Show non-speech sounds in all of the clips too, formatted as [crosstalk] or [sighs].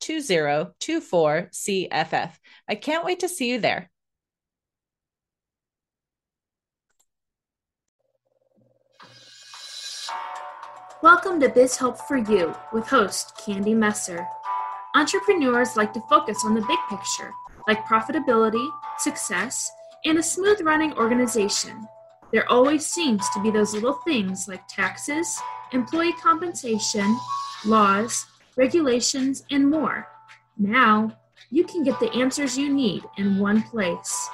2024 CFF. I can't wait to see you there. Welcome to Biz Help for You with host Candy Messer. Entrepreneurs like to focus on the big picture, like profitability, success, and a smooth running organization. There always seems to be those little things like taxes, employee compensation, laws, regulations, and more. Now, you can get the answers you need in one place.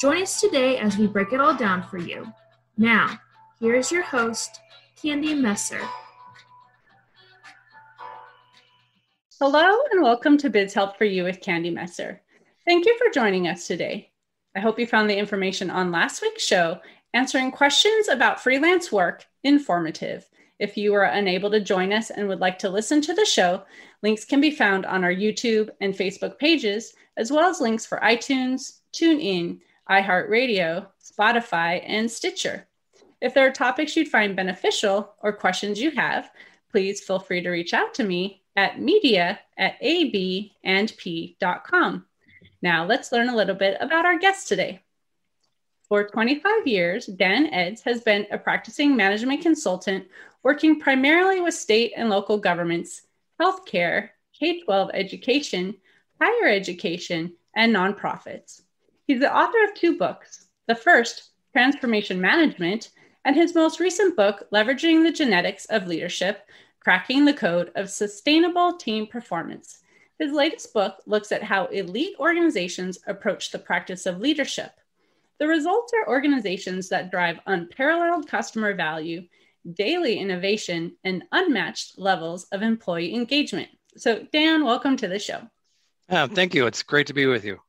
Join us today as we break it all down for you. Now, here is your host, Candy Messer. Hello, and welcome to Biz Help for You with Candy Messer. Thank you for joining us today. I hope you found the information on last week's show answering questions about freelance work informative if you are unable to join us and would like to listen to the show, links can be found on our YouTube and Facebook pages, as well as links for iTunes, TuneIn, iHeartRadio, Spotify, and Stitcher. If there are topics you'd find beneficial or questions you have, please feel free to reach out to me at media at abandp.com. Now let's learn a little bit about our guest today. For 25 years, Dan Eds has been a practicing management consultant working primarily with state and local governments, healthcare, K 12 education, higher education, and nonprofits. He's the author of two books the first, Transformation Management, and his most recent book, Leveraging the Genetics of Leadership Cracking the Code of Sustainable Team Performance. His latest book looks at how elite organizations approach the practice of leadership. The results are organizations that drive unparalleled customer value daily innovation, and unmatched levels of employee engagement. So, Dan, welcome to the show. Thank you. It's great to be with you.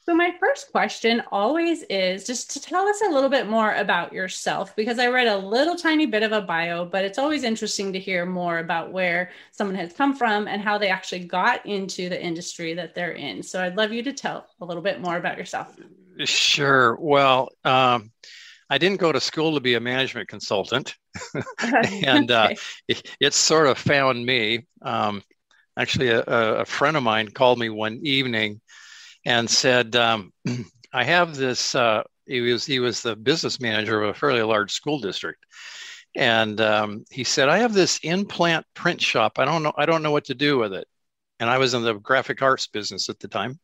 So, my first question always is just to tell us a little bit more about yourself, because I read a little tiny bit of a bio, but it's always interesting to hear more about where someone has come from and how they actually got into the industry that they're in. So, I'd love you to tell a little bit more about yourself. Sure. Well, um, I didn't go to school to be a management consultant, [laughs] [laughs] and uh, it, it, sort of found me. Um, actually, a, a, friend of mine called me one evening and said, um, [clears throat] "I have this." Uh, he was he was the business manager of a fairly large school district, and um, he said, "I have this in-plant print shop. I don't know. I don't know what to do with it." And I was in the graphic arts business at the time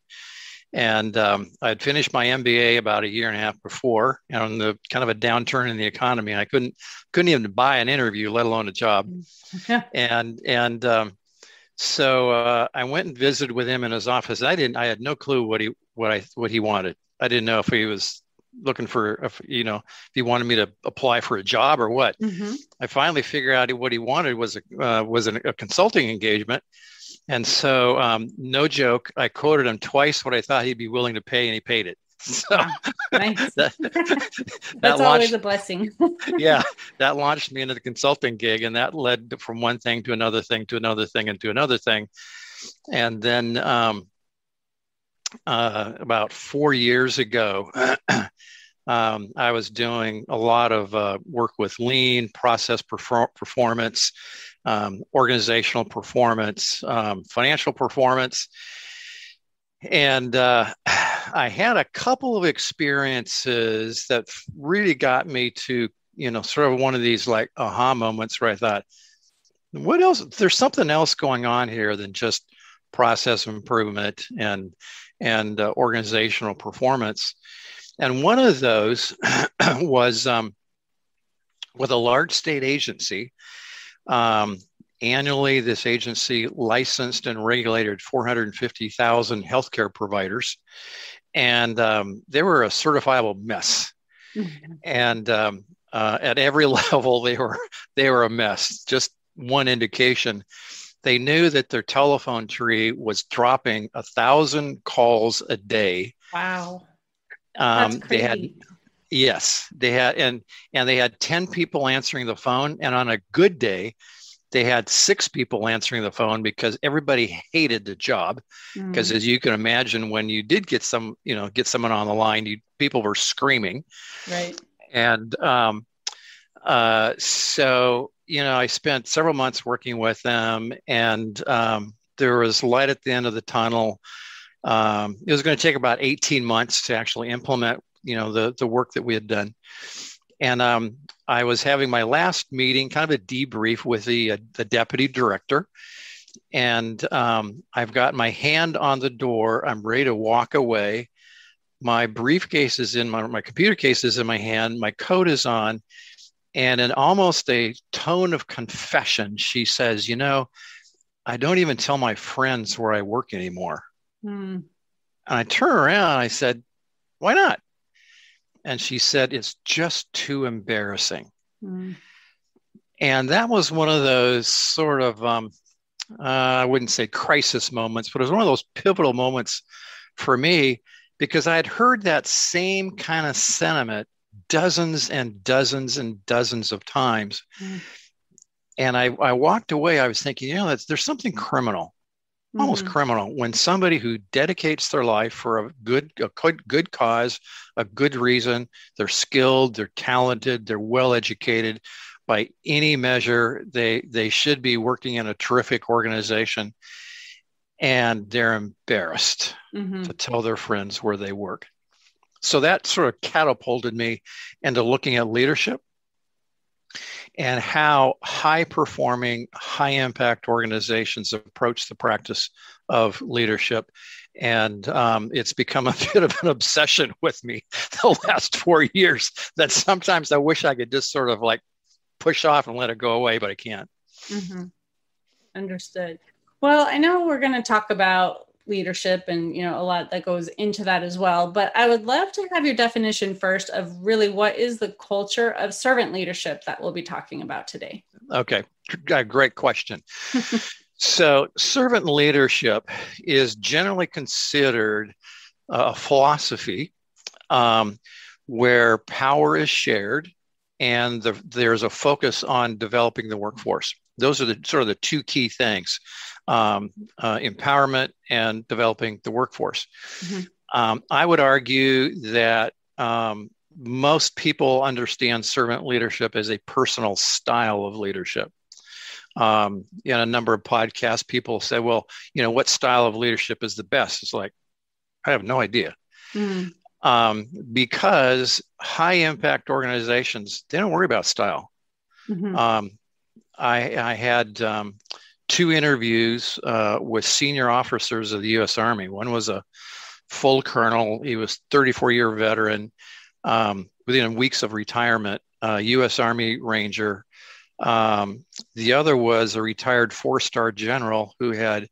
and um, I had finished my MBA about a year and a half before, and the kind of a downturn in the economy, I couldn't couldn't even buy an interview, let alone a job. [laughs] and and um, so uh, I went and visited with him in his office. I didn't. I had no clue what he what I what he wanted. I didn't know if he was looking for if, you know if he wanted me to apply for a job or what. Mm-hmm. I finally figured out what he wanted was a uh, was an, a consulting engagement and so, um, no joke, I quoted him twice what I thought he'd be willing to pay, and he paid it. [laughs] So nice. [laughs] that, [laughs] that That's launched, always a blessing. yeah, that launched me into the consulting gig, and that led from one thing to another thing to another thing and to another thing. And then um, uh, about four years ago, [clears throat] um, I was doing a lot of uh, work with lean process perfor- performance um, organizational performance, um, financial performance. And uh, [sighs] I had a couple of experiences that really got me to, you know, sort of one of these like aha moments where I thought, what else? There's something else going on here than just process improvement and and uh, organizational performance. And one of those [clears throat] was um, with a large state agency. Um, annually, this agency licensed and regulated 450,000 healthcare providers, and um, they were a certifiable mess. Mm-hmm. And um, uh, at every [laughs] level, they were they were a mess. Just one indication they knew that their telephone tree was dropping a thousand calls a day. Wow. Um, they had yes, they had and and they had 10 people answering the phone. And on a good day, they had six people answering the phone because everybody hated the job. Because mm. as you can imagine, when you did get some, you know, get someone on the line, you people were screaming. Right. And um, uh, so you know, I spent several months working with them, and um, there was light at the end of the tunnel. Um, it was going to take about 18 months to actually implement, you know, the the work that we had done. And um, I was having my last meeting, kind of a debrief with the uh, the deputy director, and um, I've got my hand on the door. I'm ready to walk away. My briefcase is in my my computer case is in my hand. My coat is on, and in almost a tone of confession, she says, You know, I don't even tell my friends where I work anymore. Mm. And I turn around and I said, Why not? And she said, It's just too embarrassing. Mm. And that was one of those sort of, um, uh, I wouldn't say crisis moments, but it was one of those pivotal moments for me because I had heard that same kind of sentiment dozens and dozens and dozens of times. Mm. And I, I walked away, I was thinking, you know, there's something criminal, mm-hmm. almost criminal, when somebody who dedicates their life for a good, a good, good cause, a good reason, they're skilled, they're talented, they're well educated. By any measure, they they should be working in a terrific organization, and they're embarrassed mm-hmm. to tell their friends where they work so that sort of catapulted me into looking at leadership and how high performing, high impact organizations approach the practice of leadership. And um, it's become a [laughs] bit of an obsession with me [laughs] the last four years that sometimes I wish I could just sort of like push off and let it go away, but I can't. Mm-hmm. Understood. Well, I know we're going to talk about leadership and you know a lot that goes into that as well. But i would love to have your definition first of really what is the culture of servant leadership that we'll be talking about today. Okay. Great question. [laughs] So servant leadership is generally considered a philosophy um, where power is shared and the, there's a focus on developing the workforce those are the sort of the two key things um, uh, empowerment and developing the workforce. Mm-hmm. Um, I would argue that um, most people understand servant leadership as a personal style of leadership. Um, in a number of podcasts, people say, well, you know, what style of leadership is the best? It's like, I have no idea. Mm. Um, because high impact organizations, they don't worry about style. Mm-hmm. Um, I, I, had um, two interviews uh, with senior officers of the U.S. Army. One was a full colonel; he was 34 year veteran. Um, within weeks of retirement, uh, U.S. Army Ranger. Um, the other was a retired four star general who had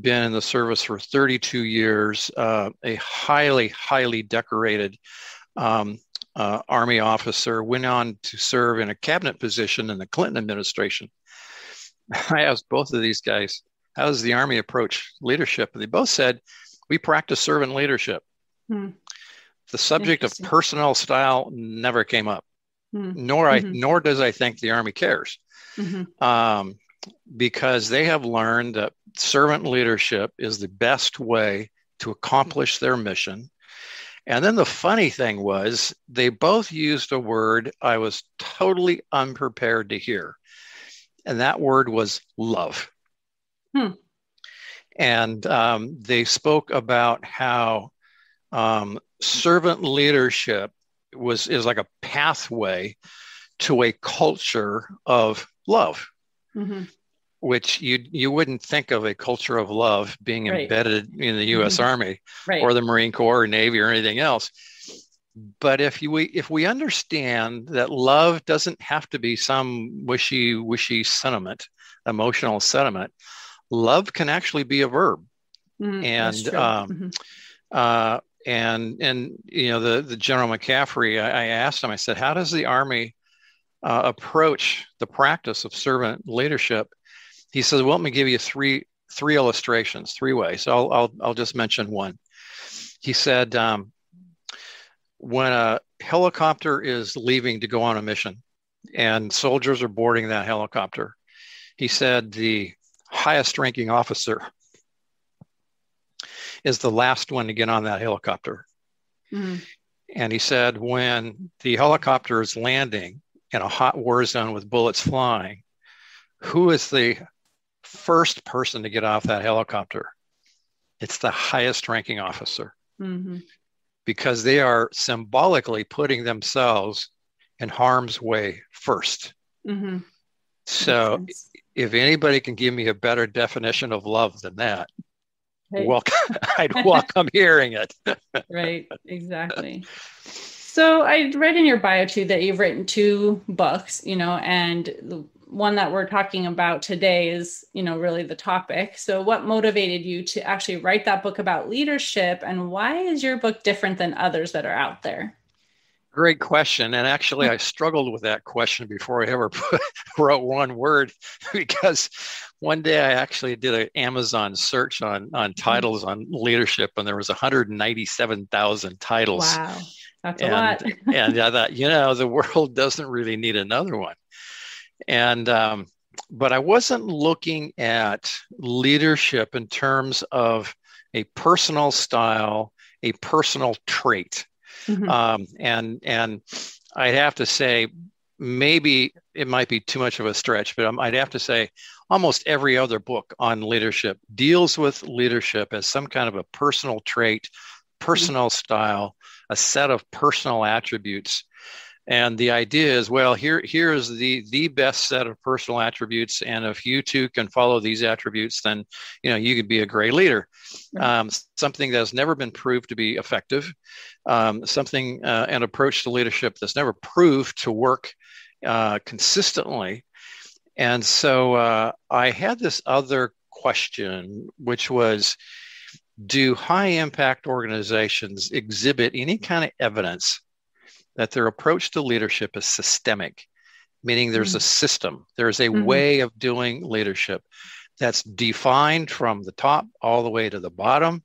been in the service for 32 years, uh, a highly, highly decorated um, uh, Army officer, went on to serve in a cabinet position in the Clinton administration. [laughs] I asked both of these guys, how does the Army approach leadership? And they both said, we practice servant leadership. Hmm. The subject of personnel style never came up, hmm. nor I mm-hmm. nor does I think the Army cares, mm-hmm. um, because they have learned that servant leadership is the best way to accomplish their mission. And then the funny thing was, they both used a word I was totally unprepared to hear and that word was love. Hmm. And um, they spoke about how um, servant leadership was is like a pathway to a culture of love. Mm-hmm. Which you you wouldn't think of a culture of love being right. embedded in the U.S. Mm-hmm. Army right. or the Marine Corps or Navy or anything else. But if you if we understand that love doesn't have to be some wishy wishy sentiment, emotional sentiment, love can actually be a verb, mm, and um, mm-hmm. uh, and and you know the the General McCaffrey, I, I asked him, I said, how does the Army uh, approach the practice of servant leadership? He says, well, let me give you three three illustrations, three ways. So I'll I'll, I'll just mention one. He said, um, when a helicopter is leaving to go on a mission, and soldiers are boarding that helicopter, he said the highest ranking officer is the last one to get on that helicopter. Mm-hmm. And he said, when the helicopter is landing in a hot war zone with bullets flying, who is the first person to get off that helicopter? It's the highest ranking officer. Mm-hmm. Because they are symbolically putting themselves in harm's way 1st mm-hmm. So, if anybody can give me a better definition of love than that, right. welcome, [laughs] [laughs] I'd welcome hearing it. [laughs] right, exactly. So I read in your bio too that you've written two books, you know, and one that we're talking about today is, you know, really the topic. So what motivated you to actually write that book about leadership and why is your book different than others that are out there? Great question. And actually, I struggled with that question before I ever [laughs] put, wrote one word [laughs] because one day I actually did an Amazon search on, on mm-hmm. titles on leadership, and there was 197,000 titles. Wow. That's and, a lot. [laughs] and I thought, you know, the world doesn't really need another one. And, um, but I wasn't looking at leadership in terms of a personal style, a personal trait. Mm-hmm. Um, and and I'd have to say maybe it might be too much of a stretch, but I'd have to say almost every other book on leadership deals with leadership as some kind of a personal trait, personal mm-hmm. style, a set of personal attributes and the idea is well here here is the the best set of personal attributes and if you too can follow these attributes then you know you could be a great leader. Um, something that's never been proved to be effective um, something uh, an approach to leadership that's never proved to work uh, consistently. And so uh, i had this other question which was do high impact organizations exhibit any kind of evidence that their approach to leadership is systemic, meaning there's mm-hmm. a system, there's a mm-hmm. way of doing leadership that's defined from the top all the way to the bottom.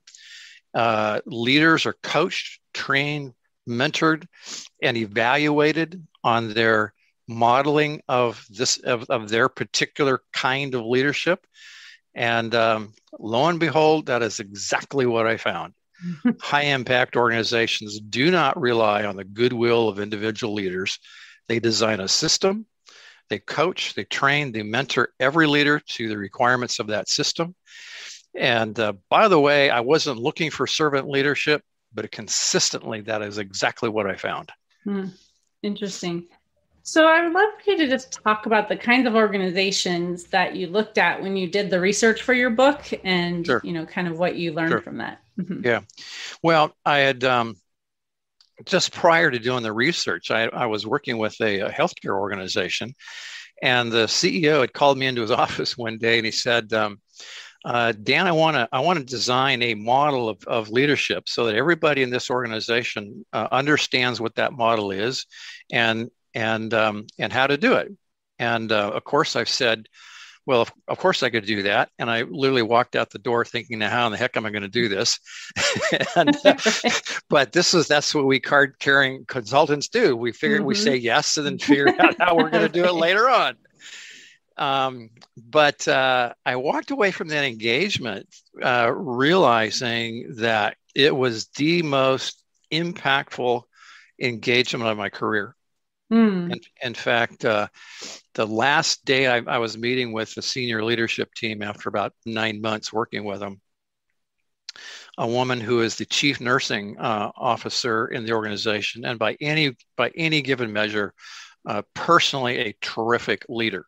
Uh, leaders are coached, trained, mentored, and evaluated on their modeling of this of, of their particular kind of leadership. And um, lo and behold, that is exactly what I found. High impact organizations do not rely on the goodwill of individual leaders. They design a system, they coach, they train, they mentor every leader to the requirements of that system. And uh, by the way, I wasn't looking for servant leadership, but consistently, that is exactly what I found. Hmm. Interesting. So I would love for you to just talk about the kinds of organizations that you looked at when you did the research for your book and sure. you know kind of what you learned sure. from that. Mm-hmm. Yeah. Well, I had um, just prior to doing the research, I, I was working with a, a, healthcare organization, and the CEO had called me into his [laughs] office one day and he said, um, uh, Dan, I want to I want to design a model of, of leadership so that everybody in this organization uh, understands what that model is, and and um, and how to do it. And uh, of course, I've said, well, of, of, course I could do that. And I literally walked out the door thinking, now how in the heck am I going to do this? [laughs] and, [laughs] but this is that's what we card carrying consultants do. We figure mm-hmm. we say yes and then figure [laughs] out how we're going to do it later on. Um, but uh, I walked away from that engagement uh, realizing that it was the most impactful engagement of my career. Mm. In, in, fact, uh, the last day I, I, was meeting with the senior leadership team after about nine months working with them, a woman who is the chief nursing uh, officer in the organization, and by any by any given measure, uh, personally a terrific leader.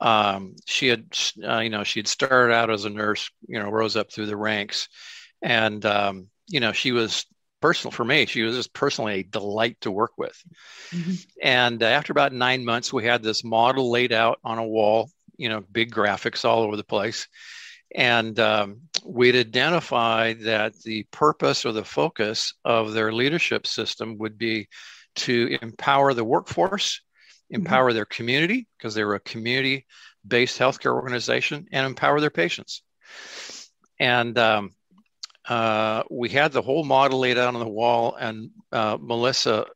Um, she had, uh, you know, she had started out as a nurse, you know, rose up through the ranks, and um, you know, she was personal for me. She was just personally a delight to work with. Mm-hmm. And after about nine months, we had this model laid out on a wall, you know, big graphics all over the place. And um, we'd identify that the purpose or the focus of their leadership system would be to empower the workforce, mm-hmm. empower mm-hmm. their community, because they were a community based healthcare organization, and empower their patients. And um, uh, we had the whole model laid out on the wall, and uh, Melissa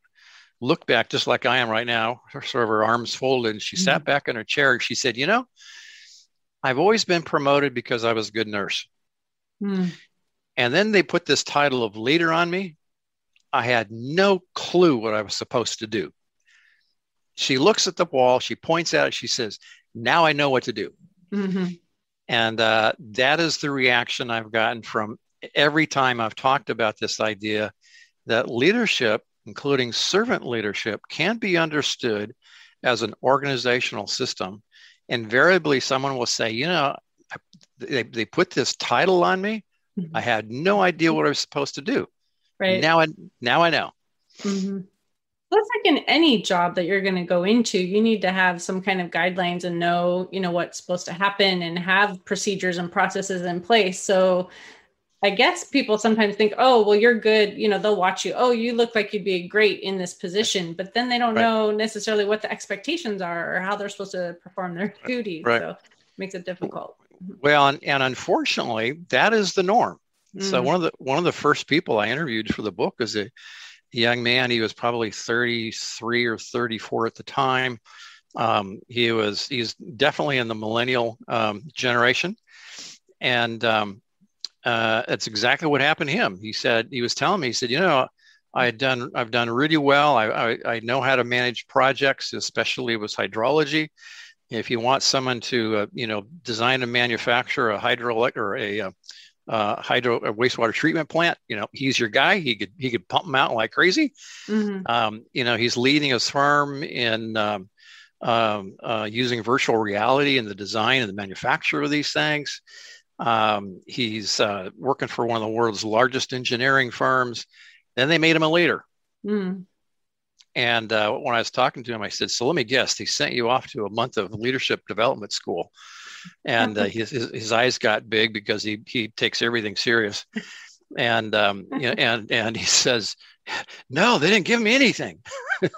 looked back just like I am right now, sort of her arms folded, and she mm-hmm. sat back in her chair and she said, You know, I've always been promoted because I was a good nurse. Mm. And then they put this title of leader on me. I had no clue what I was supposed to do. She looks at the wall, she points at it, she says, Now I know what to do. Mm-hmm. And uh, that is the reaction I've gotten from every time I've talked about this idea that leadership, including servant leadership, can be understood as an organizational system. Invariably, someone will say, you know, they, they put this title on me. Mm-hmm. I had no idea what I was supposed to do. Right. Now I now I know. Mm-hmm. That's like in any job that you're going to go into, you need to have some kind of guidelines and know, you know, what's supposed to happen and have procedures and processes in place. So I guess people sometimes think, oh, well, you're good. You know, they'll watch you. Oh, you look like you'd be great in this position, but then they don't right. know necessarily what the expectations are or how they're supposed to perform their duties. Right. So it makes it difficult. Well, and, and unfortunately, that is the norm. Mm. So one of the one of the first people I interviewed for the book was a young man. He was probably 33 or 34 at the time. Um, he was he's definitely in the millennial um, generation, and um, uh, that's exactly what happened to him. He said he was telling me. He said, you know, I had done I've done really well. I, I, I know how to manage projects, especially with hydrology. If you want someone to uh, you know design and manufacture a hydro or a uh, uh, hydro a wastewater treatment plant, you know he's your guy. He could he could pump them out like crazy. Mm-hmm. Um, you know he's leading his firm in um, um, uh, using virtual reality in the design and the manufacture of these things. Um, he's uh, working for one of the world's largest engineering firms. Then they made him a leader. Mm. And uh, when I was talking to him, I said, "So let me guess, he sent you off to a month of leadership development school." And uh, his, his, his eyes got big because he he takes everything serious. And um, [laughs] you know, and and he says, "No, they didn't give me anything." mm.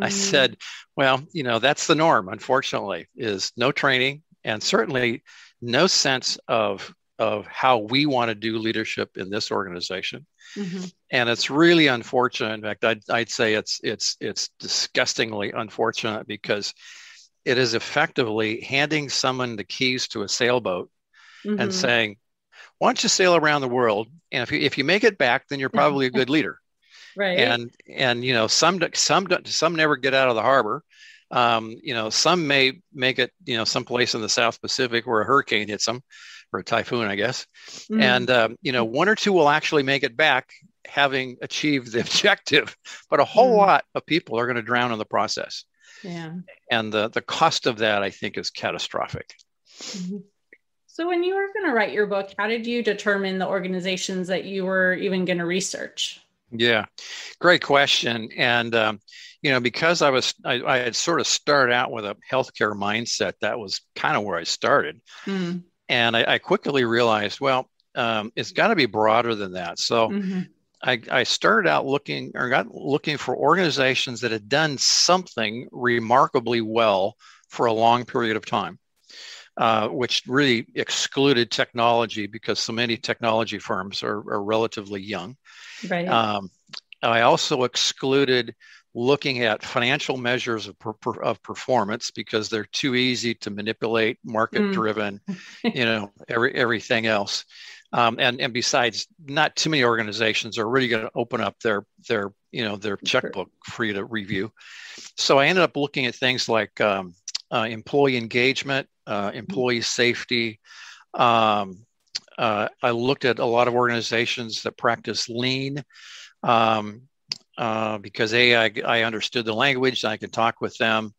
[laughs] I said, "Well, you know, that's the norm. Unfortunately, is no training, and certainly no sense of of how we want to do leadership in this organization. Mm-hmm. And it's really unfortunate. In fact, I'd, I'd say it's it's it's disgustingly unfortunate because it is effectively handing someone the keys to a sailboat mm-hmm. and saying, "Why don't you sail around the world? And if you if you make it back, then you're probably a [laughs] good leader." right. And and you know some some some never get out of the harbor, um, you know, some may make it, you know, someplace in the South Pacific where a hurricane hits them, or a typhoon, I guess. Mm. And um, you know, one or two will actually make it back, having achieved the [laughs] objective. But a whole mm. lot of people are going to drown in the process. Yeah. And the the cost of that, I think, is catastrophic. Mm-hmm. So, when you were going to write your book, how did you determine the organizations that you were even going to research? Yeah, great question. And um, you know, because I was, I, I, had sort of started out with a healthcare mindset. That was kind of where I started, mm. and I, I, quickly realized, well, um, it's got to be broader than that. So. Mm-hmm. I, I started out looking or got looking for organizations that had done something remarkably well for a long period of time. Uh, which really excluded technology because so many technology firms are, are relatively young. Right. Um, I also excluded looking at financial measures of, per, of performance because they're too easy to manipulate, market driven, mm. [laughs] you know, every, everything else. Um, and, and besides, not too many organizations are really going to open up their, their, you know, their checkbook for you to review. So I ended up looking at things like um, uh, employee engagement, uh, employee safety. Um, uh, I looked at a lot of organizations that practice lean. Um, uh, because a I, I understood the language, I could talk with them,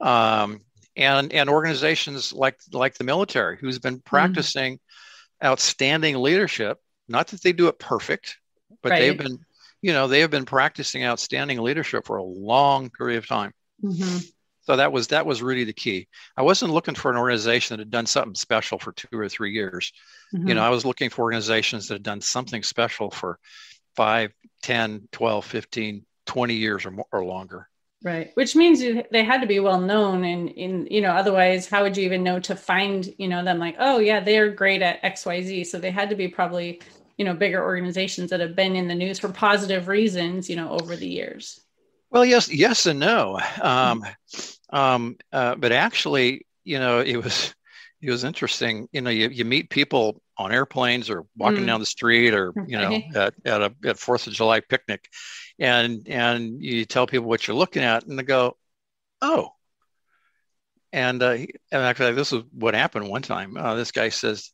um, and and organizations like like the military who's been mm-hmm. practicing mm-hmm. outstanding leadership not that they do it perfect but right. they've been you know they have been practicing outstanding leadership for a long period of time mm-hmm. so that was that was really the key i wasn't looking for an organization that had done something special for two or three years mm-hmm. you know i was looking for organizations that had done something special for 5 10 12 15 20 years or more or longer Right. Which means they had to be well known and in, you know, otherwise how would you even know to find, you know, them like, oh yeah, they're great at XYZ. So they had to be probably, you know, bigger organizations that have been in the news for positive reasons, you know, over the years. Well, yes, yes and no. Um, um, uh, but actually, you know, it was, it was interesting. You know, you, you meet people on airplanes or walking mm. down the street or, [laughs] you know, at, at a at Fourth of July picnic. And and you tell people what you're looking at and they go oh. And uh, and actually this is what happened one time. Uh, this guy says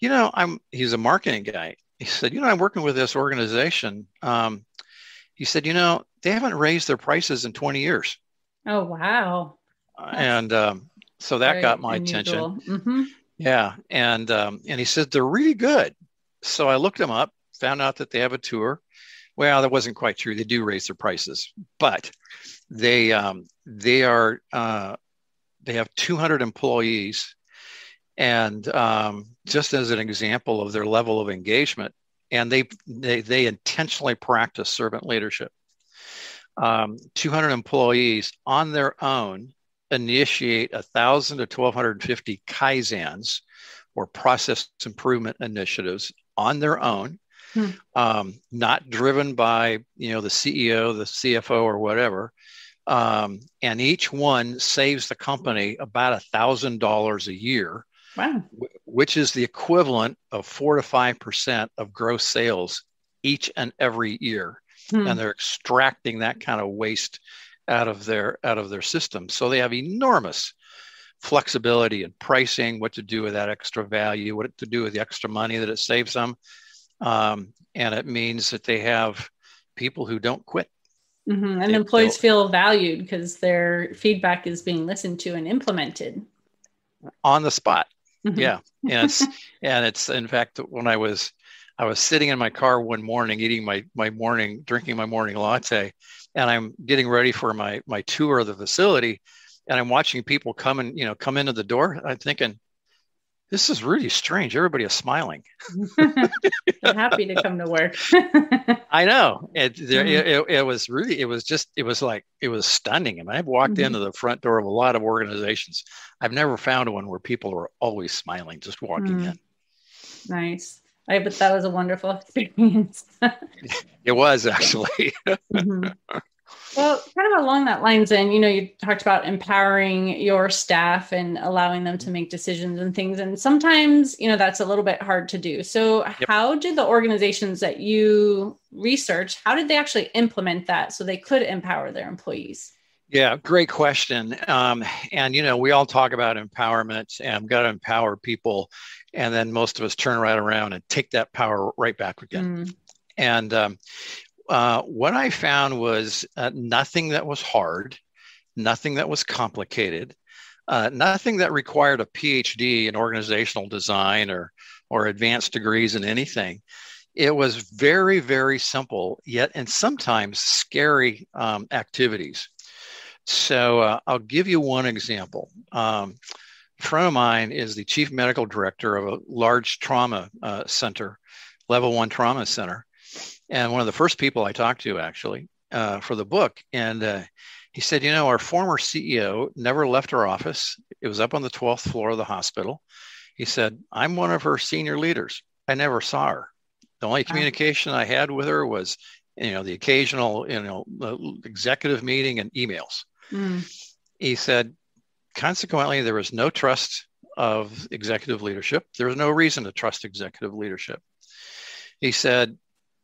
you know i'm he's a marketing guy. He said you know i'm working with this organization. Um, he said you know they haven't raised their prices in 20 years. Oh wow. And um, so that got my unusual. attention mm-hmm. Yeah and um, and he said they're really good so i looked them up found out that they have a tour well, that wasn't quite true. They do raise their prices, but they um, they are uh, they have 200 employees, and um, just as an example of their level of engagement, and they they, they intentionally practice servant leadership. Um, 200 employees on their own initiate a thousand to 1250 Kaizens or process improvement initiatives on their own hmm. um, not driven by you know the CEO, the CFO, or whatever. Um, and each one saves the company about a thousand dollars a year, wow. which is the equivalent of four to five percent of gross sales each and every year. Hmm. And they're extracting that kind of waste out of their out of their system. So they have enormous flexibility in pricing, what to do with that extra value, what to do with the extra money that it saves them. Um, and it means that they have people who don't quit. Mm-hmm. And they, employees feel valued because their feedback is being listened to and implemented on the spot. Mm-hmm. Yeah, and it's [laughs] and it's in fact when I was I was sitting in my car one morning eating my my morning drinking my morning latte, and I'm getting ready for my my tour of the facility, and I'm watching people come and you know come into the door. I'm thinking, this is really strange. Everybody is smiling. [laughs] [laughs] happy to come to work. [laughs] I know. It, there, mm-hmm. it, it, was really, it was just, it was like, it was stunning. I mean, I've walked mm-hmm. into the front door of a lot of organizations. I've never found one where people are always smiling just walking mm. in. Nice. I bet that was a wonderful experience. [laughs] it was actually. mm-hmm. Well, kind of along that lines, and you know, you talked about empowering your staff and allowing them to make decisions and things. And sometimes, you know, that's a little bit hard to do. So, yep. how did the organizations that you research, how did they actually implement that so they could empower their employees? Yeah, great question. Um, and you know, we all talk about empowerment and got to empower people, and then most of us turn right around and take that power right back again. Mm. And um, uh, what I found was uh, nothing that was hard, nothing that was complicated, uh, nothing that required a PhD in organizational design or or advanced degrees in anything. It was very very simple, yet and sometimes scary um, activities. So uh, I'll give you one example. Um, friend of mine is the chief medical director of a large trauma uh, center, level one trauma center and one of the first people I talked to actually uh, for the book. And uh, he said, you know, our former CEO never left her office. It was up on the 12th floor of the hospital. He said, I'm one of her senior leaders. I never saw her. The only communication I had with her was, you know, the occasional, you know, executive meeting and emails. Mm. He said, consequently, there was no trust of executive leadership. There was no reason to trust executive leadership. He said,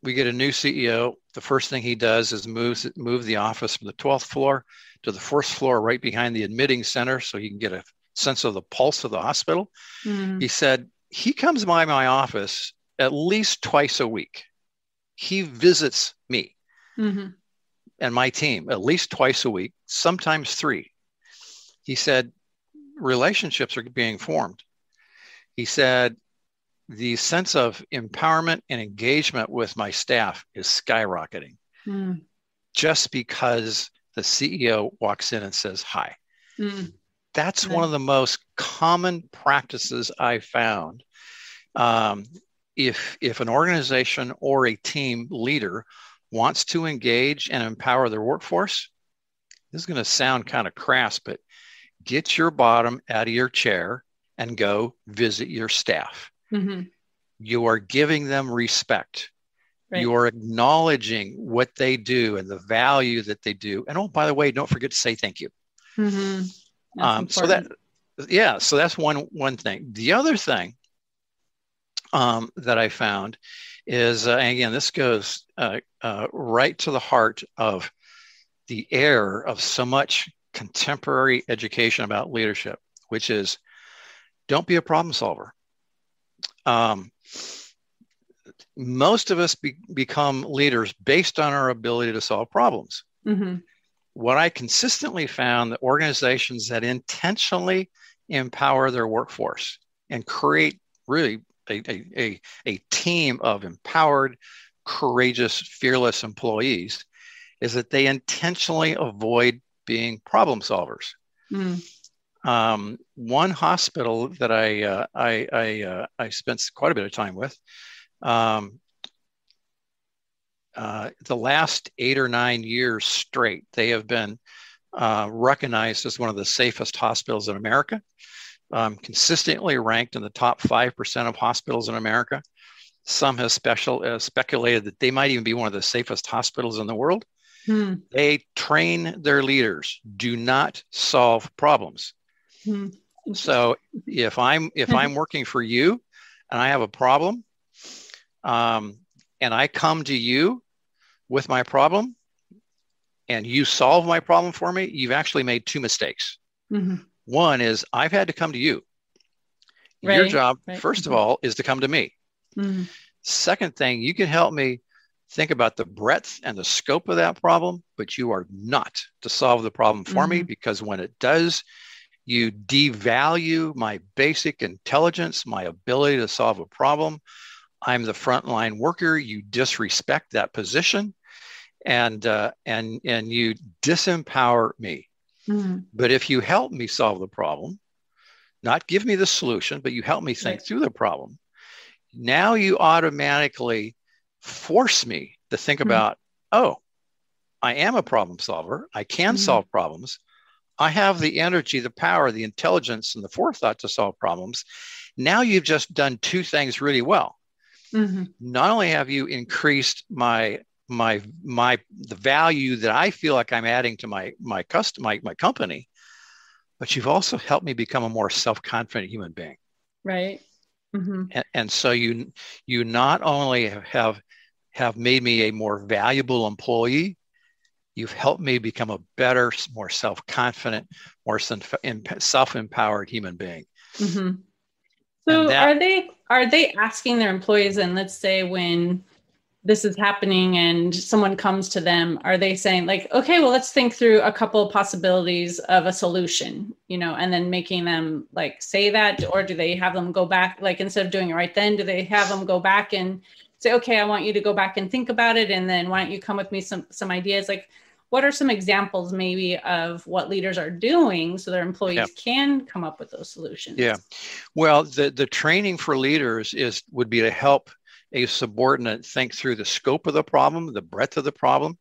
we get a new CEO. The first thing he does is moves move the office from the 12th floor to the first floor, right behind the admitting center, so he can get a sense of the pulse of the hospital. Mm-hmm. He said he comes by my office at least twice a week. He visits me mm-hmm. and my team at least twice a week, sometimes three. He said relationships are being formed. He said, the sense of empowerment and engagement with my staff is skyrocketing mm. just because the CEO walks in and says hi. Mm. That's one of the most common practices I found. Um, if if an organization or a team leader wants to engage and empower their workforce, this is going to sound kind of crass, but get your bottom out of your chair and go visit your staff. Mm-hmm. You are giving them respect. Right. You are acknowledging what they do and the value that they do. And oh, by the way, don't forget to say thank you. Mm-hmm. Um, so that, yeah, so that's one one thing. The other thing um, that I found is, uh, again, this goes uh, uh, right to the heart of the air of so much contemporary education about leadership, which is don't be a problem solver. Um, most of us be, become leaders based on our ability to solve problems. Mm-hmm. What I consistently found that organizations that intentionally empower their workforce and create really a, a, a, a team of empowered, courageous, fearless employees is that they intentionally avoid being problem solvers. Mm. Um, one hospital that I uh, I I, uh, I, spent quite a bit of time with, um, uh, the last eight or nine years straight, they have been uh, recognized as one of the safest hospitals in America, um, consistently ranked in the top five percent of hospitals in America. Some have special uh, speculated that they might even be one of the safest hospitals in the world. Hmm. They train their leaders. Do not solve problems. Hmm. So if I'm if I'm working for you and I have a problem, um, and I come to you with my problem, and you solve my problem for me, you've actually made two mistakes. Mm-hmm. One is I've had to come to you. Right. Your job, right. 1st mm-hmm. of all, is to come to me. Mm-hmm. Second thing, you can help me think about the breadth and the scope of that problem, but you are not to solve the problem for mm-hmm. me because when it does, you devalue my basic intelligence, my ability to solve a problem. I'm the frontline worker. You disrespect that position, and uh, and and you disempower me. Mm-hmm. But if you help me solve the problem, not give me the solution, but you help me think right. through the problem, now you automatically force me to think mm-hmm. about, oh, I am a problem solver. I can mm-hmm. solve problems. I have the energy, the power, the intelligence, and the forethought to solve problems. Now you've just done two things really well. Mm-hmm. Not only have you increased my my my the value that I feel like I'm adding to my my custom my, my company, but you've also helped me become a more self-confident human being. Right. Mm-hmm. And, and so you you not only have have made me a more valuable employee. You've helped me become a better, more self confident, more self empowered human being. Mm-hmm. So that, are they are they asking their employees and let's say when this is happening and someone comes to them are they saying like okay well let's think through a couple of possibilities of a solution you know and then making them like say that or do they have them go back like instead of doing it right then do they have them go back and say, okay, I want you to go back and think about it. And then why don't you come with me some, some ideas? Like, what are some examples maybe of what leaders are doing so their employees yeah. can come up with those solutions? Yeah. Well, the, the training for leaders is would be to help a subordinate think through the scope of the problem, the breadth of the problem.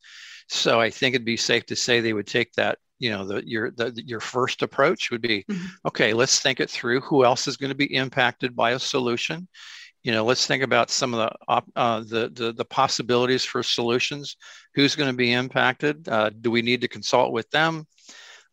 So I think it'd be safe to say they would take that you know the your the, your first approach would be mm-hmm. okay let's think it through who else is going to be impacted by a solution you know let's think about some of the uh, the, the, the possibilities for solutions. Who's going to be impacted? Uh, do we need to consult with them?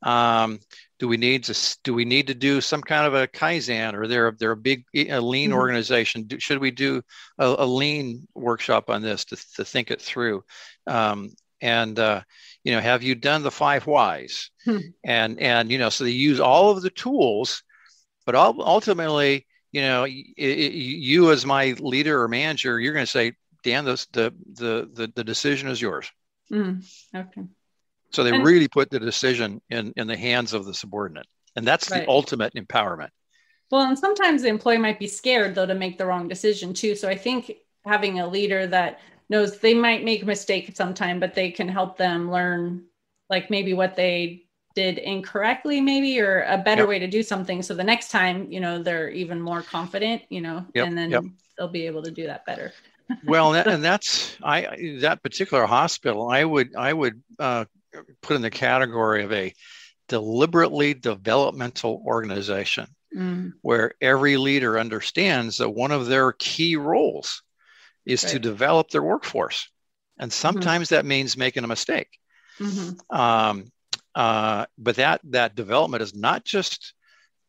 Um, do we need to do we need to do some kind of a kaizen or they're they're a big a lean mm-hmm. organization? Do, should we do a, a, lean workshop on this to, to think it through? Um, and uh, you know have you done the five whys? Hmm. and and you know so they use all of the tools but ultimately you know, you as my leader or manager, you're going to say, Dan, this, the, the, the, the decision is yours. Mm, okay. So they and, really put the decision in, in the hands of the subordinate. and that's right. the ultimate empowerment well and sometimes the employee might be scared though to make the wrong decision too so i think having a leader that knows they might make a mistake sometime but they can help them learn like maybe what they did incorrectly maybe or a better yep. way to do something so the next time you know they're even more confident you know yep. and then yep. they'll be able to do that better [laughs] well and that's i that particular hospital i would i would uh, put in the category of a deliberately developmental organization mm. where every leader understands that one of their key roles is right. to develop their workforce and mm-hmm. sometimes mm-hmm. that means making a mistake mm-hmm. um, uh, but that that development is not just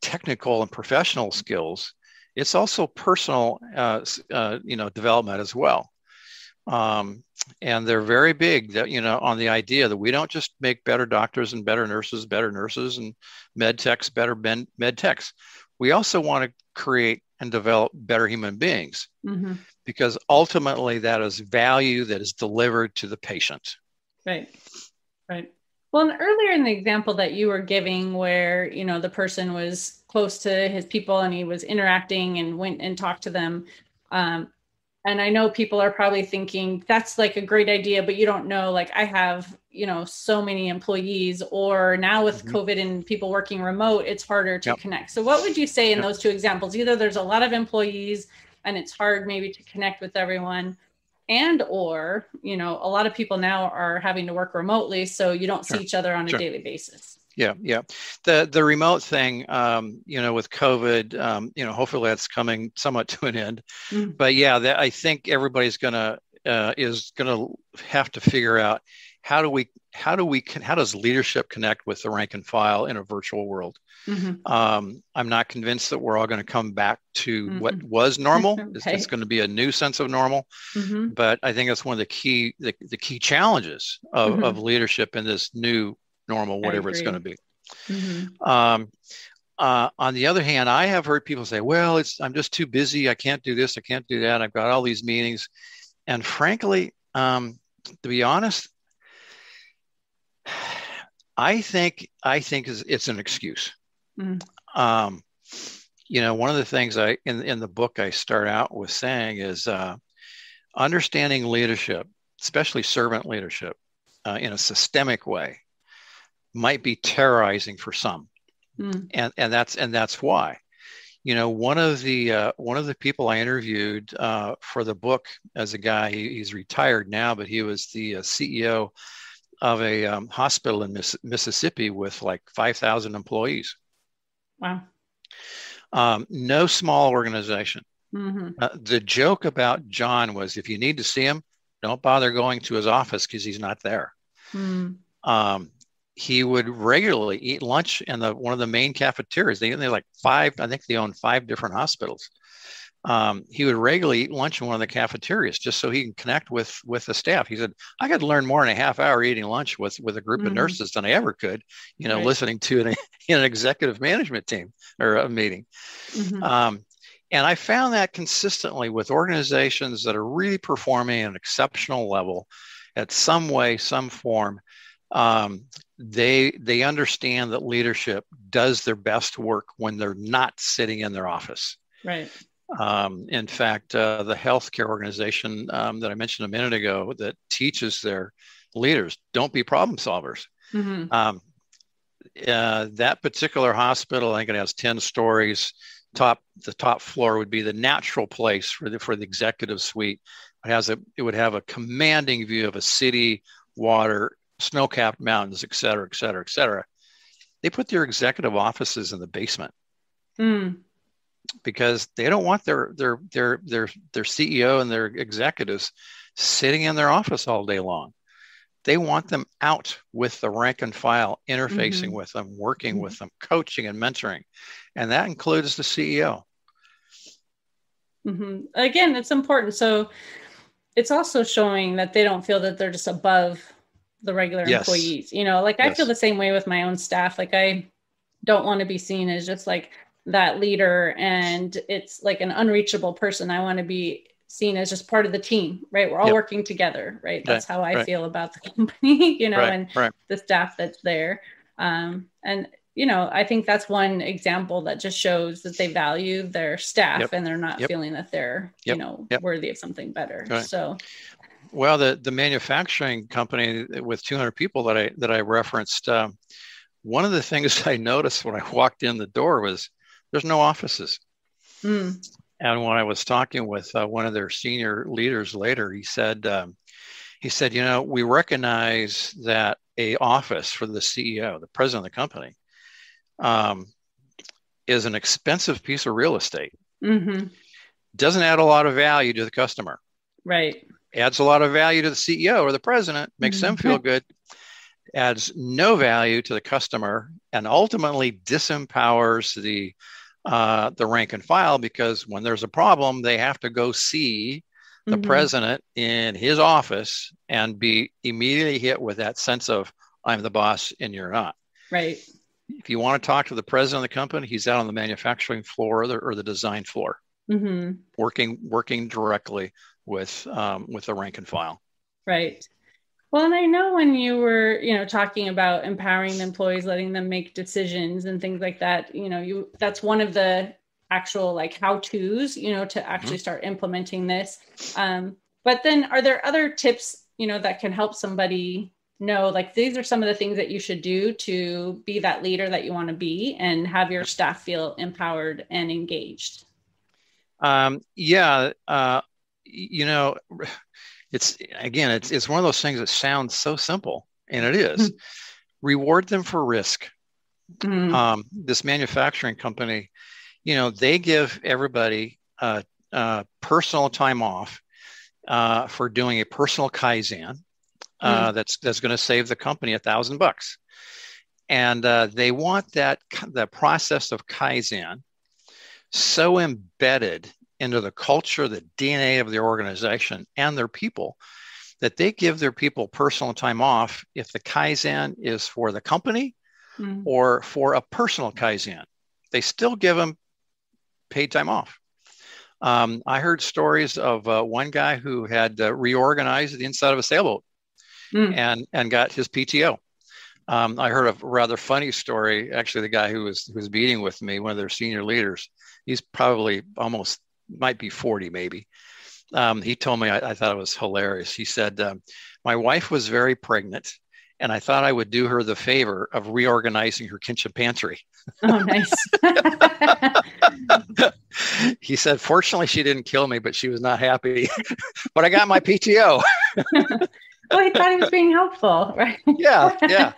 technical and professional skills; it's also personal, uh, uh, you know, development as well. Um, and they're very big that you know on the idea that we don't just make better doctors and better nurses, better nurses and med techs, better med, med techs. We also want to create and develop better human beings mm-hmm. because ultimately that is value that is delivered to the patient. Right. Right. Well, and earlier in the example that you were giving, where you know the person was close to his people and he was interacting and went and talked to them, um, and I know people are probably thinking that's like a great idea, but you don't know. Like I have, you know, so many employees, or now with mm-hmm. COVID and people working remote, it's harder to yep. connect. So, what would you say in yep. those two examples? Either there's a lot of employees and it's hard maybe to connect with everyone, and or you know a lot of people now are having to work remotely so you don't see each other on sure. a daily basis yeah yeah the the remote thing um, you know with covid um, you know hopefully that's coming somewhat [laughs] to an end mm-hmm. but yeah that, i think everybody's gonna uh, is gonna have to figure out how do we how do we how does leadership connect with the rank and file in a virtual world mm-hmm. um, i'm not convinced that we're all going to come back to mm-hmm. what was normal okay. [laughs] it's, it's, going to be a new sense of normal mm-hmm. but i think that's one of the key the, the key challenges of, mm-hmm. of leadership in this new normal whatever it's going to be mm-hmm. um, uh, on the other hand i have heard people say well it's i'm just too busy i can't do this i can't do that i've got all these meetings and frankly um, to be honest I think I think it's an excuse. Mm. Um, you know, one of the things I in in the book I start out with saying is uh, understanding leadership, especially servant leadership, uh, in a systemic way, might be terrorizing for some, mm. and and that's and that's why. You know, one of the uh, one of the people I interviewed uh, for the book as a guy, he, he's retired now, but he was the uh, CEO of a um, hospital in Miss- Mississippi with like 5,000 employees. Wow. Um, no small organization. Mm-hmm. Uh, the joke about John was if you need to see him, don't bother going to his office because he's not there. Mm. Um, he would regularly eat lunch in the one of the main cafeterias. They, they like five, I think they own five different hospitals um, he would regularly eat lunch in one of the cafeterias just so he can connect with with the staff. He said, "I got to learn more in a half hour eating lunch with with a group mm-hmm. of nurses than I ever could, you know, right. listening to an, [laughs] an executive management team or a meeting." Mm-hmm. Um, and I found that consistently with organizations that are really performing at an exceptional level, at some way, some form. Um, they they understand that leadership does their best work when they're not sitting in their office. Right. Um, in fact, uh, the healthcare organization um, that I mentioned a minute ago that teaches their leaders don't be problem solvers. Mm-hmm. Um, uh, that particular hospital, I think it has 10 stories. Top the top floor would be the natural place for the for the executive suite. It has a it would have a commanding view of a city, water, snow-capped mountains, et cetera, et cetera, et cetera. They put their executive offices in the basement. Mm because they don't want their their their their their CEO and their executives sitting in their office all day long. They want them out with the rank and file, interfacing mm-hmm. with them, working mm-hmm. with them, coaching and mentoring, and that includes the CEO. Mm-hmm. Again, it's important. So it's also showing that they don't feel that they're just above the regular yes. employees. You know, like yes. I feel the same way with my own staff. Like I don't want to be seen as just like that leader and it's like an unreachable person i want to be seen as just part of the team right we're all yep. working together right that's right, how i right. feel about the [laughs] company you know right, and the staff that's there um, and you know, I think that's one example that just shows that they value their staff yep. and they're not yep. feeling that they're, you know, worthy of something better. So, well, the the manufacturing company with 200 people that I that I referenced, um, one of the things [laughs] I noticed when I walked in the door was there's no offices. Mm. And when I was talking with uh, one of their senior leaders later, he said, um, he said, you know, we recognize that a office for the CEO, the president of the company, um, is an expensive piece of real estate. Mm-hmm. Doesn't add a lot of value to the customer. Right. Adds a lot of value to the CEO or the president, makes mm-hmm. them feel good. Adds no value to the customer, and ultimately disempowers the uh, the rank and file because when there's a problem, they have to go see the mm-hmm. president in his office and be immediately hit with that sense of I'm the boss and you're not. Right. If you want to talk to the president of the company, he's out on the manufacturing floor or the, or the design floor, mm-hmm. working working directly with um, with the rank and file. Right. Well, and I know when you were, you know, talking about empowering the employees, letting them make decisions and things like that, you know, you that's one of the actual like how to's, you know, to actually mm-hmm. start implementing this. Um, but then are there other tips, you know, that can help somebody know like these are some of the things that you should do to be that leader that you want to be and have your staff feel empowered and engaged? Um, yeah, uh, you know, it's again, it's it's one of those things that sounds so simple, and it is. Mm-hmm. Reward them for risk. Mm-hmm. Um, this manufacturing company you know, they give everybody uh, uh, personal time off uh, for doing a personal kaizen. Uh, mm. That's that's going to save the company a thousand bucks, and uh, they want that the process of kaizen so embedded into the culture, the DNA of the organization and their people that they give their people personal time off if the kaizen is for the company mm. or for a personal kaizen. They still give them paid time off. Um, I heard stories of uh, one guy who had uh, reorganized the inside of a sailboat mm. and and got his PTO. Um, I heard a rather funny story. Actually, the guy who was who was meeting with me, one of their senior leaders, he's probably almost might be forty, maybe. Um, he told me I, I, thought it was hilarious. He said, um, "My wife was very pregnant, and I thought I would do her the favor of reorganizing her kitchen pantry. Oh, nice. [laughs] [laughs] he said, fortunately, she didn't kill me, but she was not happy. [laughs] but I got my PTO. well, he thought he was being helpful, right? Yeah, yeah.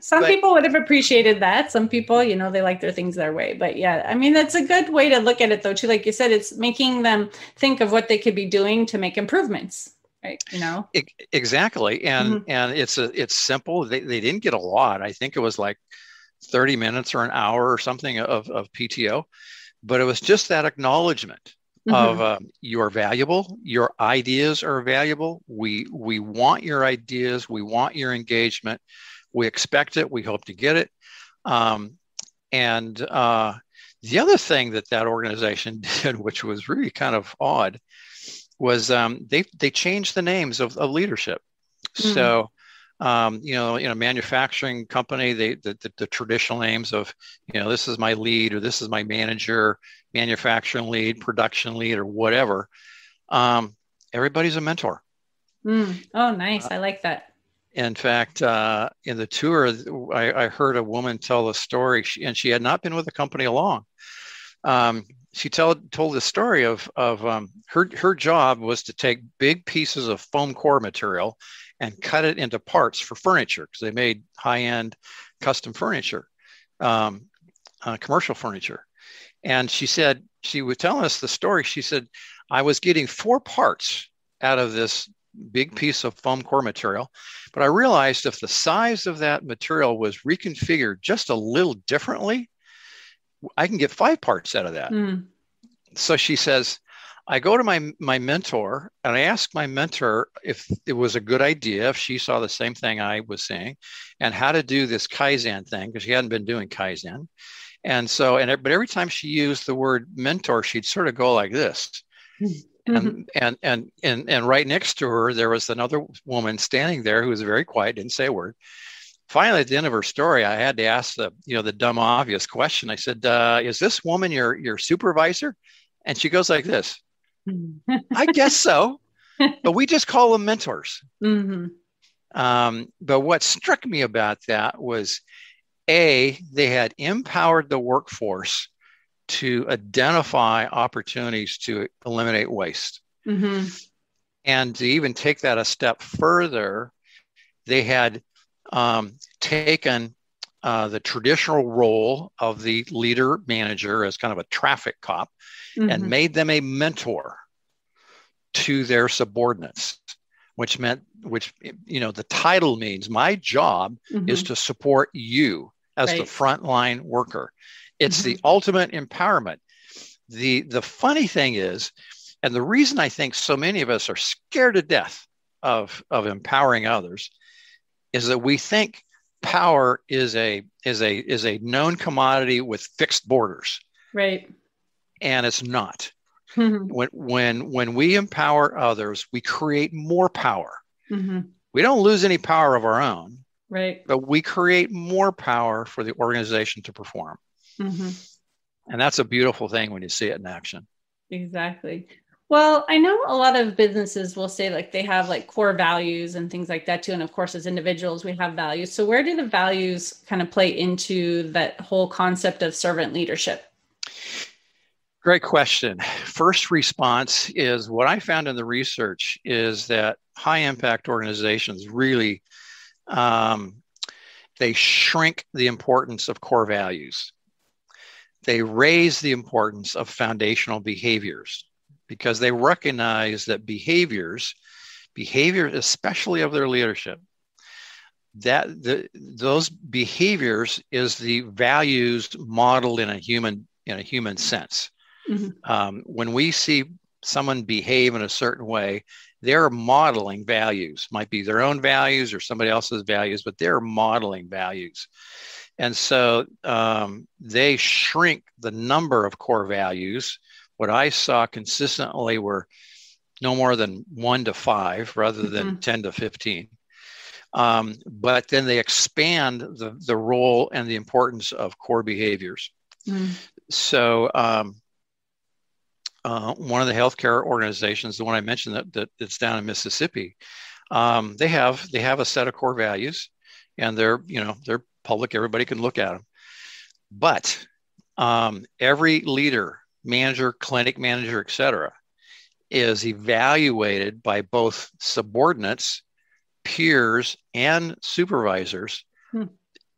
Some but, people would have appreciated that. Some people, you know, they like their things their way. But yeah, I mean, that's a good way to look at it, though, too. Like you said, it's making them think of what they could be doing to make improvements right you know exactly and mm-hmm. and it's a it's simple they, they didn't get a lot i think it was like 30 minutes or an hour or something of, of pto but it was just that acknowledgement mm-hmm. of um, you're valuable your ideas are valuable we we want your ideas we want your engagement we expect it we hope to get it um, and uh, the other thing that that organization [laughs] did which was really kind of odd was um, they they changed the names of, of leadership. Mm-hmm. So um, you know, you know, manufacturing company, they the, the, the, traditional names of, you know, this is my lead or this is my manager, manufacturing lead, production lead, or whatever. Um, everybody's a mentor. Mm. Oh, nice! Uh, I like that. In fact, uh, in the tour, I, I, heard a woman tell a story, and she had not been with the company long. Um, she told told the story of of um, her her job was to take big pieces of foam core material and cut it into parts for furniture because they made high end custom furniture, um, uh, commercial furniture. And she said she was telling us the story. She said I was getting four parts out of this big piece of foam core material, but I realized if the size of that material was reconfigured just a little differently, I can get five parts out of that. Mm. So she says, I go to my my mentor and I ask my mentor if it was a good idea, if she saw the same thing I was saying, and how to do this Kaizen thing because she hadn't been doing Kaizen. And so, and but every time she used the word mentor, she'd sort of go like this. Mm-hmm. And, and and and and right next to her, there was another woman standing there who was very quiet, didn't say a word. finally, at the end of her story, I had to ask the you know the dumb obvious question. I said, uh, "Is this woman your your supervisor?" And she goes like this. I guess so, [laughs] but we just call them mentors. Mm-hmm. Um, but what struck me about that was, a they had empowered the workforce to identify opportunities to eliminate waste. Mm-hmm. And to even take that a step further, they had um, taken uh, the traditional role of the leader manager as kind of a traffic cop mm-hmm. and made them a mentor to their subordinates which meant which you know the title means my job mm-hmm. is to support you as right. the frontline worker it's the ultimate empowerment. The the funny thing is and the reason i think so many of us are scared to death of of empowering others is that we think power is a is a is a known commodity with fixed borders. Right. And it's not. Mm-hmm. when when when we empower others we create more power. Mm-hmm. we don't lose any power of our own right. but we create more power for the organization to perform mm-hmm. and that's a beautiful thing when you see it in action exactly well, I know a lot of businesses will say like they have like core values and things like that too. And of course, as individuals, we have values. So, where do the values kind of play into that whole concept of servant leadership? Great question. First response is what I found in the research is that high impact organizations really um, they shrink the importance of core values. They raise the importance of foundational behaviors because they recognize that behaviors, behavior especially of their leadership, that the, those behaviors is the values modeled in a human in a human sense. Mm-hmm. Um, when we see someone behave in a certain way, they're modeling values. Might be their own values or somebody else's values, but they're modeling values. And so um, they shrink the number of core values what I saw consistently were no more than one to five rather than mm-hmm. 10 to 15. Um, but then they expand the, the role and the importance of core behaviors. Mm. So, um, uh, one of the healthcare organizations, the one I mentioned that, that that's down in Mississippi, um, they have they have a set of core values, and they're you know they're public. Everybody can look at them, but um, every leader manager, clinic manager, et cetera, is evaluated by both subordinates, peers, and supervisors hmm.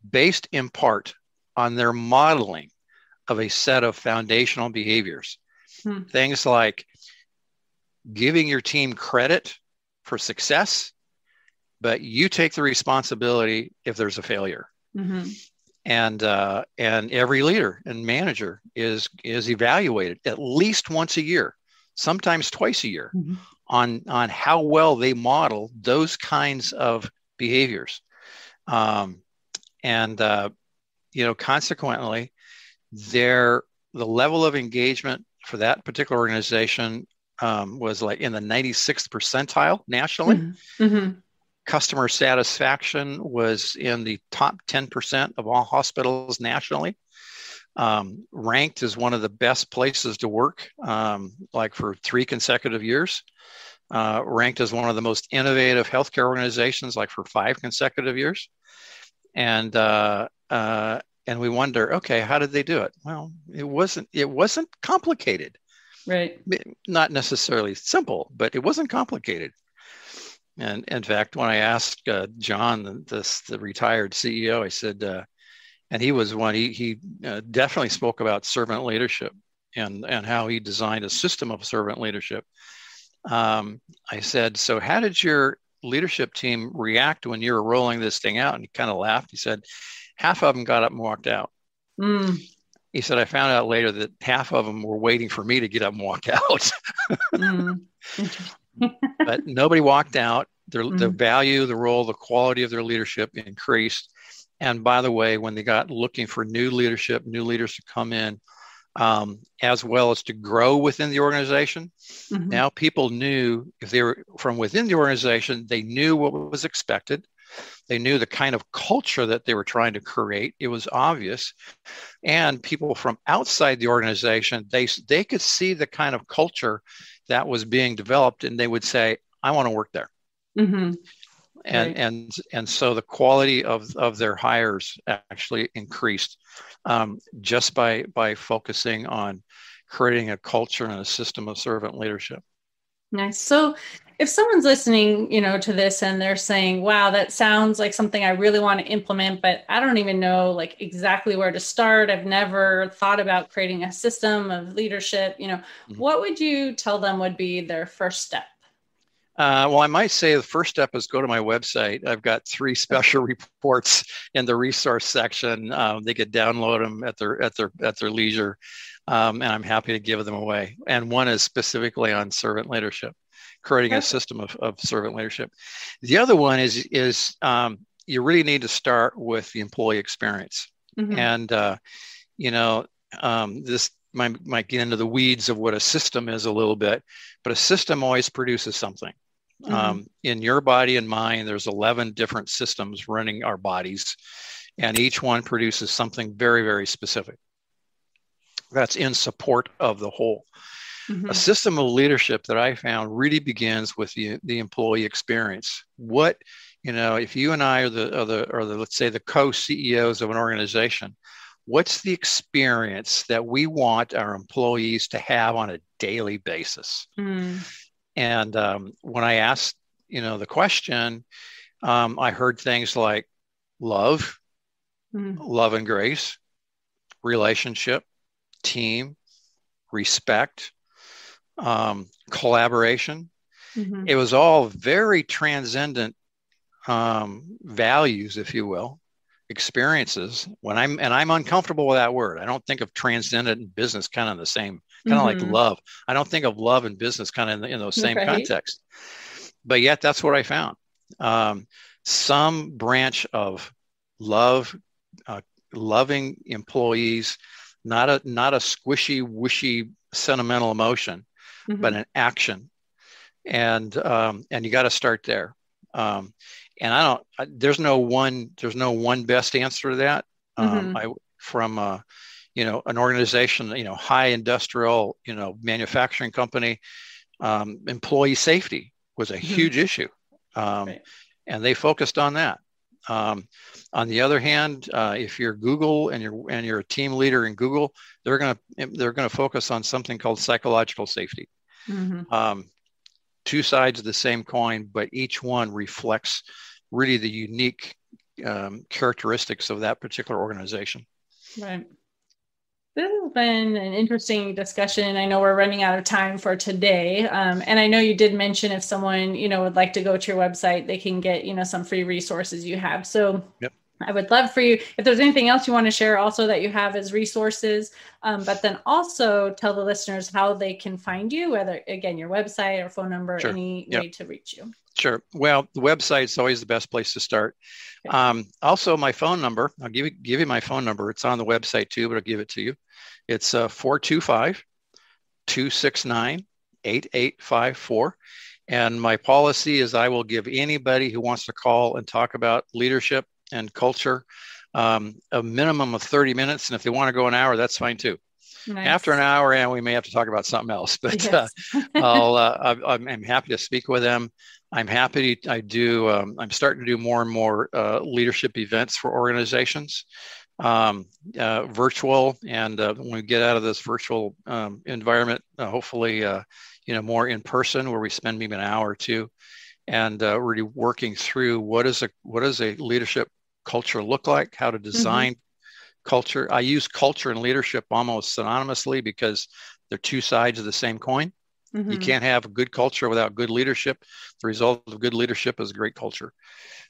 based in part on their modeling of a set of foundational behaviors. Hmm. Things like giving your team credit for success, but you take the responsibility if there's a failure. Mm-hmm and uh, and every leader and manager is is evaluated at least once a year, sometimes twice a year, mm-hmm. on on how well they model those kinds of behaviors, um, and uh, you know consequently, their the level of engagement for that particular organization um, was like in the 96th percentile nationally. Mm-hmm. Customer satisfaction was in the top 10% of all hospitals nationally. Um, ranked as one of the best places to work, um, like for three consecutive years. Uh, ranked as one of the most innovative healthcare organizations, like for five consecutive years. And uh, uh, and we wonder, okay, how did they do it? Well, it wasn't it wasn't complicated, right? Not necessarily simple, but it wasn't complicated. And in fact, when I asked uh, John, this the retired CEO, I said, uh, and he was one. He he uh, definitely spoke about servant leadership and and how he designed a system of servant leadership. Um, I said, so how did your leadership team react when you were rolling this thing out? And he kind of laughed. He said, half of them got up and walked out. Mm. He said, I found out later that half of them were waiting for me to get up and walk out. mm but nobody walked out. Their, mm-hmm. the value, the role, the quality of their leadership increased. And by the way, when they got looking for new leadership, new leaders to come in, um, as well as to grow within the organization, mm-hmm. now people knew if they were from within the organization, they knew what was expected. They knew the kind of culture that they were trying to create. It was obvious. And people from outside the organization, they, they could see the kind of culture that was being developed and they would say, I want to work there. Mm-hmm. And, right. and, and so the quality of, of their hires actually increased um, just by, by focusing on creating a culture and a system of servant leadership. Nice. So if someone's listening, you know, to this and they're saying, wow, that sounds like something I really want to implement, but I don't even know like exactly where to start. I've never thought about creating a system of leadership, you know, mm-hmm. what would you tell them would be their first step? Uh, well, I might say the first step is go to my website. I've got three special [laughs] reports in the resource section. Um, they could download them at their at their at their leisure, um, and I'm happy to give them away. And one is specifically on servant leadership creating a system of, of servant leadership. The other one is is um, you really need to start with the employee experience, mm-hmm. and uh, you know um, this might, might get into the weeds of what a system is a little bit, but a system always produces something. Mm-hmm. Um, in your body and mine, there's 11 different systems running our bodies, and each one produces something very, very specific that's in support of the whole. Mm-hmm. A system of leadership that I found really begins with the, the employee experience. What, you know, if you and I are the, are the, are the let's say, the co CEOs of an organization, what's the experience that we want our employees to have on a daily basis? Mm. And um, when I asked, you know, the question, um, I heard things like love, mm. love and grace, relationship, team, respect, um, collaboration. Mm-hmm. It was all very transcendent um, values, if you will, experiences. When I'm and I'm uncomfortable with that word. I don't think of transcendent and business kind of the same, kind of mm-hmm. like love. I don't think of love and business kind of in, in those same right. contexts. But yet, that's what I found. Um, some branch of love, uh, loving employees, not a not a squishy, wishy, sentimental emotion, mm-hmm. but an action. And um, and you got to start there. Um, and I don't. There's no one. There's no one best answer to that. Um, mm-hmm. I from uh, you know an organization, you know, high industrial, you know, manufacturing company. Um, employee safety was a mm-hmm. huge issue, um, right. and they focused on that. Um, on the other hand, uh, if you're Google and you're and you're a team leader in Google, they're gonna they're gonna focus on something called psychological safety. Mm-hmm. Um, two sides of the same coin, but each one reflects really the unique um, characteristics of that particular organization. Right. This has been an interesting discussion. I know we're running out of time for today, um, and I know you did mention if someone you know would like to go to your website, they can get you know some free resources you have. So yep. I would love for you if there's anything else you want to share also that you have as resources, um, but then also tell the listeners how they can find you, whether again your website or phone number, sure. any yep. way to reach you. Sure. Well, the website's always the best place to start. Okay. Um, also, my phone number, I'll give you, give you my phone number. It's on the website too, but I'll give it to you. It's uh, 425 269 8854. And my policy is I will give anybody who wants to call and talk about leadership and culture um, a minimum of 30 minutes. And if they want to go an hour, that's fine too. Nice. After an hour, and we may have to talk about something else. [laughs] But yes. uh, [laughs] I'll, uh, I'm, I'm, happy to speak with them. I'm happy. To, I do. Um, I'm starting to do more and more uh, leadership events for organizations, um, uh, virtual, and uh, when we get out of this virtual um, environment, uh, hopefully, uh, you know, more in person, where we spend maybe an hour or two, and uh, really working through what is a what is a leadership culture look like, how to mm-hmm. design mm-hmm. culture. I use culture and leadership almost synonymously because they're two sides of the same coin. Mm-hmm. You can't have a good culture without good leadership. The result of good leadership is a great culture.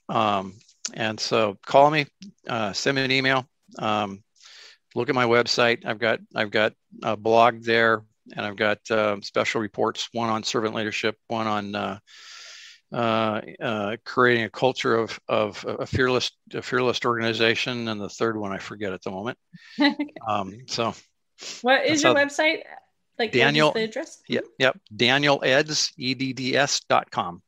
Um, and so call me, uh, send me an email. Um, look at my website. I've got I've got a blog there, and I've got uh, special reports. One on servant leadership, one on uh, uh, uh creating a culture of of a fearless a fearless organization, and the third one I forget at the moment. [laughs] um, so, what is your website? Like Daniel, the address? Yep, yep. Daniel Edds, E-D-D-S dot com.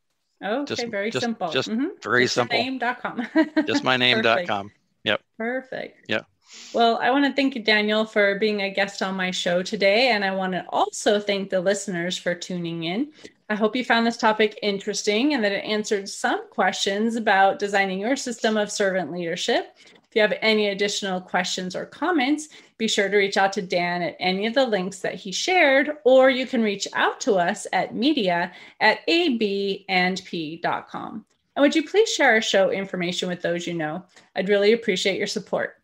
Okay, just, very just, simple. Just mm-hmm. very just simple. Name.com. [laughs] just my name.com. Yep. Perfect. Yep. Well, I want to thank you, Daniel, for being a guest on my show today. And I want to also thank the listeners for tuning in. I hope you found this topic interesting and that it answered some questions about designing your system of servant leadership. If you have any additional questions or comments, be sure to reach out to Dan at any of the links that he shared, or you can reach out to us at media at abandp.com. And would you please share our show information with those you know? I'd really appreciate your support.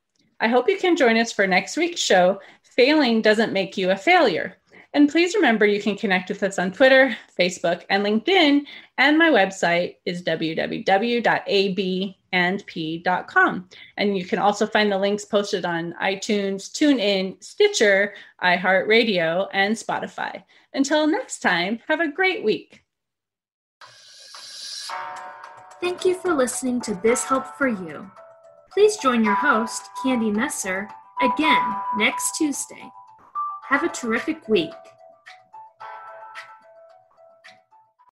I hope you can join us for next week's show. Failing doesn't make you a failure. And please remember you can connect with us on Twitter, Facebook, and LinkedIn. And my website is www.abandp.com. And you can also find the links posted on iTunes, TuneIn, Stitcher, iHeartRadio, and Spotify. Until next time, have a great week. Thank you for listening to This Help for You. Please join your host, Candy Messer, again next Tuesday. Have a terrific week.